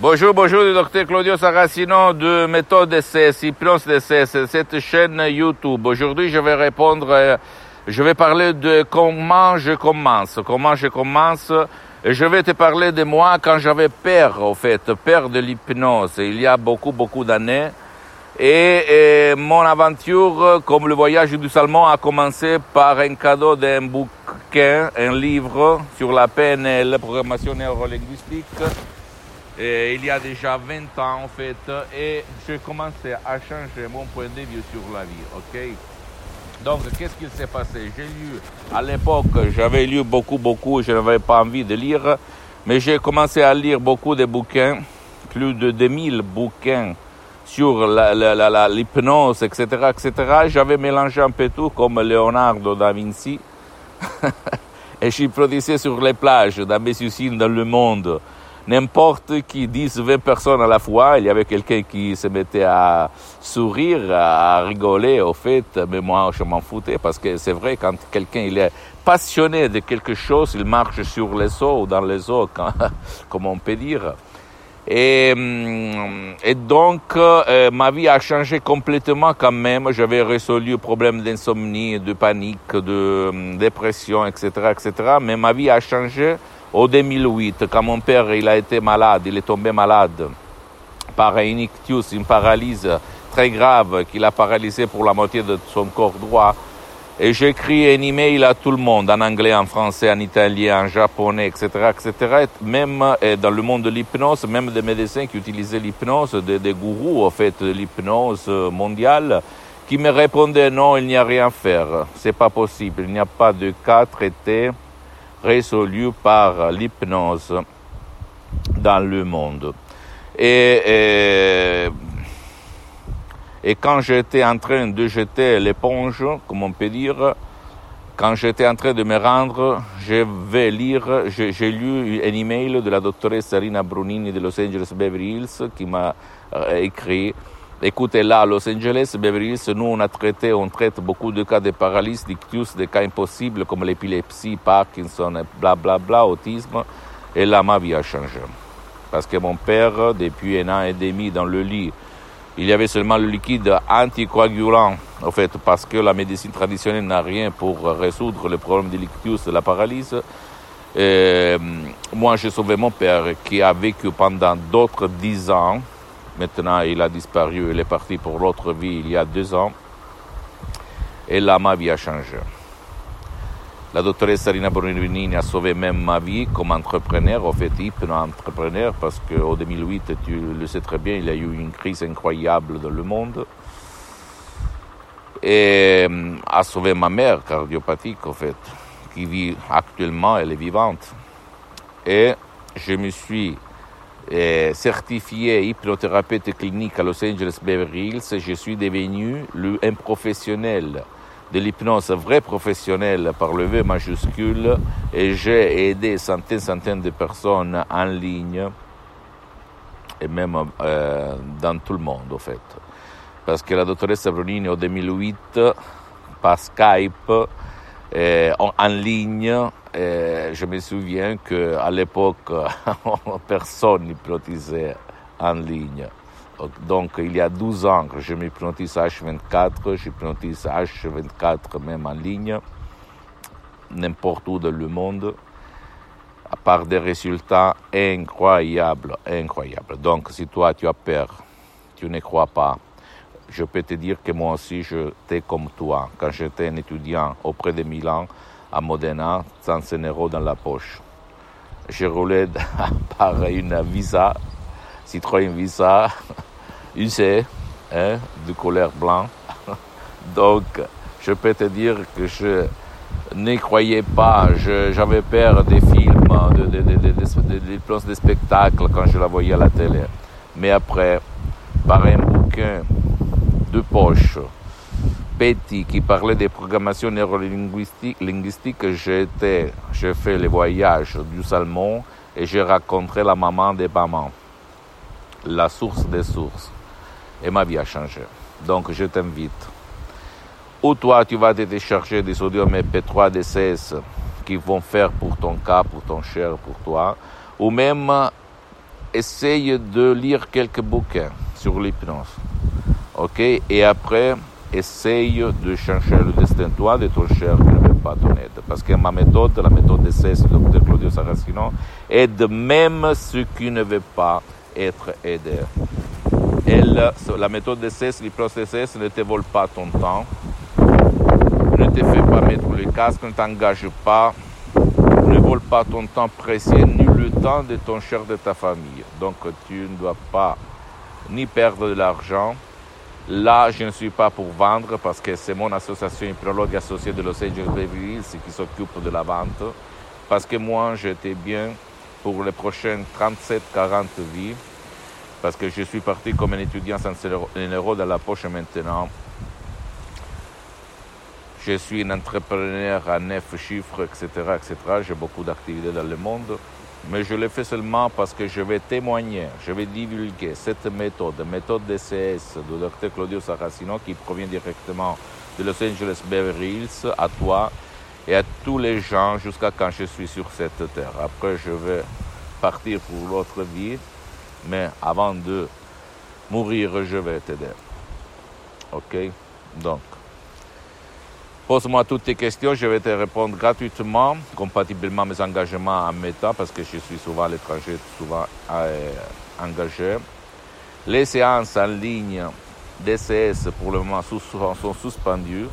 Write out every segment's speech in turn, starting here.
Bonjour, bonjour, le docteur Claudio Saracino de Méthode DCS, Hypnose DCS, cette chaîne YouTube. Aujourd'hui, je vais répondre, euh, je vais parler de comment je commence, comment je commence? Je vais te parler de moi quand j'avais peur, au fait, peur de l'hypnose, il y a beaucoup, beaucoup d'années. Et, mon aventure, comme le voyage du Salmon, a commencé par un cadeau d'un bouquin, un livre sur la PNL, programmation neurolinguistique il y a déjà 20 ans en fait, et je commençais à changer mon point de vue sur la vie, ok? Donc, qu'est-ce qui s'est passé? J'ai lu, à l'époque, j'avais lu beaucoup, beaucoup, je n'avais pas envie de lire, mais j'ai commencé à lire beaucoup de bouquins, plus de 2000 bouquins sur l'hypnose, etc., etc. J'avais mélangé un peu tout, comme Leonardo da Vinci, et je produisais sur les plages, dans mes usines dans le monde, n'importe qui, 10, 20 personnes à la fois, il y avait quelqu'un qui se mettait à sourire, à rigoler, au fait, mais moi, je m'en foutais, parce que c'est vrai, quand quelqu'un, il est passionné de quelque chose, il marche sur les eaux ou dans les eaux, comme on peut dire. Et, hum, donc, euh, ma vie a changé complètement quand même. J'avais résolu le problème d'insomnie, de panique, de hum, dépression, etc., etc. Mais ma vie a changé au 2008, quand mon père il a été malade, il est tombé malade par un ictus, une paralyse très grave qui l'a paralysé pour la moitié de son corps droit. Et j'ai écrit un email à tout le monde, en anglais, en français, en italien, en japonais, etc., etc. même dans le monde de l'hypnose, même des médecins qui utilisaient l'hypnose, des, gourous, en fait, l'hypnose mondiale, qui me répondaient non, il n'y a rien à faire, c'est pas possible, il n'y a pas de cas traités résolu par l'hypnose dans le monde. Et, quand j'étais en train de jeter l'éponge, comme on peut dire, quand j'étais en train de me rendre, je vais lire, j'ai lu un email de la doctoresse Rina Brunini de Los Angeles Beverly Hills qui m'a euh, écrit Écoutez, là, à Los Angeles, Beverly Hills, nous, on a traité, on traite beaucoup de cas de paralysie, d'ictus, de cas impossibles comme l'épilepsie, Parkinson, bla, bla, bla, autisme. Et là, ma vie a changé. Parce que mon père, depuis un an et demi dans le lit, il y avait seulement le liquide anticoagulant, en fait, parce que la médecine traditionnelle n'a rien pour résoudre le problème de l'ictus, de la paralysie. Et moi, j'ai sauvé mon père qui a vécu pendant d'autres dix ans Maintenant, il a disparu, il est parti pour l'autre vie il y a deux ans. Et là, ma vie a changé. La doctoresse Sarina Brunini a sauvé même ma vie comme entrepreneur, au fait, hypno-entrepreneur, parce qu'en 2008, tu le sais très bien, il y a eu une crise incroyable dans le monde. Et euh, a sauvé ma mère cardiopathique, au fait, qui vit actuellement, elle est vivante. Et je me suis certifié hypnothérapeute clinique à Los Angeles Beverly Hills, je suis devenu un professionnel de l'hypnose, vrai professionnel par le V majuscule, et j'ai aidé centaines, centaines de personnes en ligne, et même euh, dans tout le monde, en fait. Parce que la doctoresse Brunini, en 2008, par Skype, euh, en ligne, et je me souviens qu'à l'époque, personne n'hypnotisait en ligne. Donc, il y a 12 ans que je m'hypnotise H24, j'hypnotise H24 même en ligne, n'importe où dans le monde, à part des résultats incroyables, incroyables. Donc, si toi tu as peur, tu ne crois pas, je peux te dire que moi aussi, j'étais comme toi. Quand j'étais un étudiant auprès de Milan, à Modena, 100 euros dans la poche. J'ai roulé par une Visa, Citroën Visa, usée, hein, de couleur blanc. Donc, je peux te dire que je n'y croyais pas. J'avais peur des films, des de, de, de, de, spectacles quand je la voyais à la télé. Mais après, par un bouquin de poche, Betty qui parlait des programmations neurolinguistiques, j'ai fait le voyage du Salmon et j'ai rencontré la maman des mamans, la source des sources. Et ma vie a changé. Donc je t'invite. Ou toi, tu vas te décharger des sodium MP3 DCS qui vont faire pour ton cas, pour ton cher, pour toi. Ou même essaye de lire quelques bouquins sur l'hypnose. OK Et après, essaye de changer le destin, toi, de ton cher qui ne veut pas ton aide. Parce que ma méthode, la méthode d'essai du docteur Claudio Saracino, aide même ceux qui ne veulent pas être aidés. Elle, la méthode d'essai, l'hypnose d'essai, ne te vole pas ton temps, ne te fait pas mettre le casque, ne t'engage pas, ne vole pas ton temps précieux, ni le temps de ton cher de ta famille. Donc tu ne dois pas ni perdre de l'argent, Là, je ne suis pas pour vendre parce que c'est mon association hypnologue associée de Los Angeles Beverly Hills qui s'occupe de la vente. Parce que moi, j'étais bien pour les prochaines 37-40 vies. Parce que je suis parti comme un étudiant sans un euro dans la poche maintenant. Je suis un entrepreneur à neuf chiffres, etc., etc. J'ai beaucoup d'activités dans le monde mais je le fais seulement parce que je vais témoigner, je vais divulguer cette méthode, méthode DCS du Dr Claudio Saracino qui provient directement de Los Angeles Beverly Hills à toi et à tous les gens jusqu'à quand je suis sur cette terre. Après, je vais partir pour l'autre vie, mais avant de mourir, je vais t'aider. Ok? Donc, Pose-moi toutes tes questions, je vais te répondre gratuitement, compatiblement à mes engagements en méta, parce que je suis souvent à l'étranger, souvent euh, engagé. Les séances en ligne DCS pour le moment sont suspendues.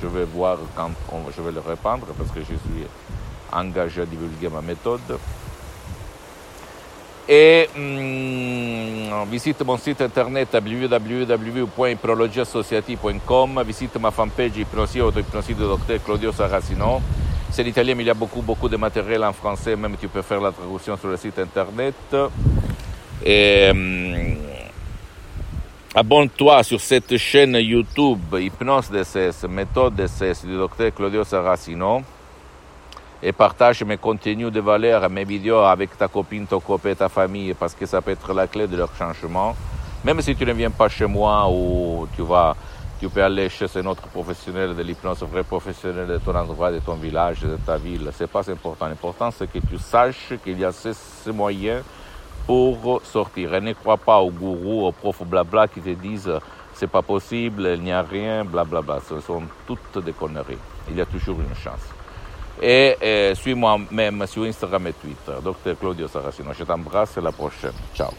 Je vais voir quand je vais le répandre parce que je suis engagé à divulguer ma méthode. Et hum, visite mon site internet www.prologiassociati.com, visite ma fanpage Hypnosie Auto-Hypnosie de Dr Claudio Saracino. C'est l'italien, mais il y a beaucoup, beaucoup de matériel en français, même tu peux faire la traduction sur le site internet. Et hum, abonne-toi sur cette chaîne YouTube Hypnose DCS, méthode DCS du Dr Claudio Saracino et partage mes contenus de valeur, mes vidéos avec ta copine, ton copain, ta famille, parce que ça peut être la clé de leur changement. Même si tu ne viens pas chez moi ou tu vas, tu peux aller chez un autre professionnel de l'hypnose, vrai professionnel de ton endroit, de ton village, de ta ville. C'est pas important. L'important, c'est que tu saches qu'il y a ces, moyens pour sortir. Et ne crois pas aux gourous, aux profs blabla qui te disent c'est pas possible, il n'y a rien, blablabla. Ce sont toutes des conneries. Il y a toujours une chance et, et suis-moi même sur Instagram et Twitter, Dr Claudio Saracino. Je t'embrasse, à la prochaine. Ciao.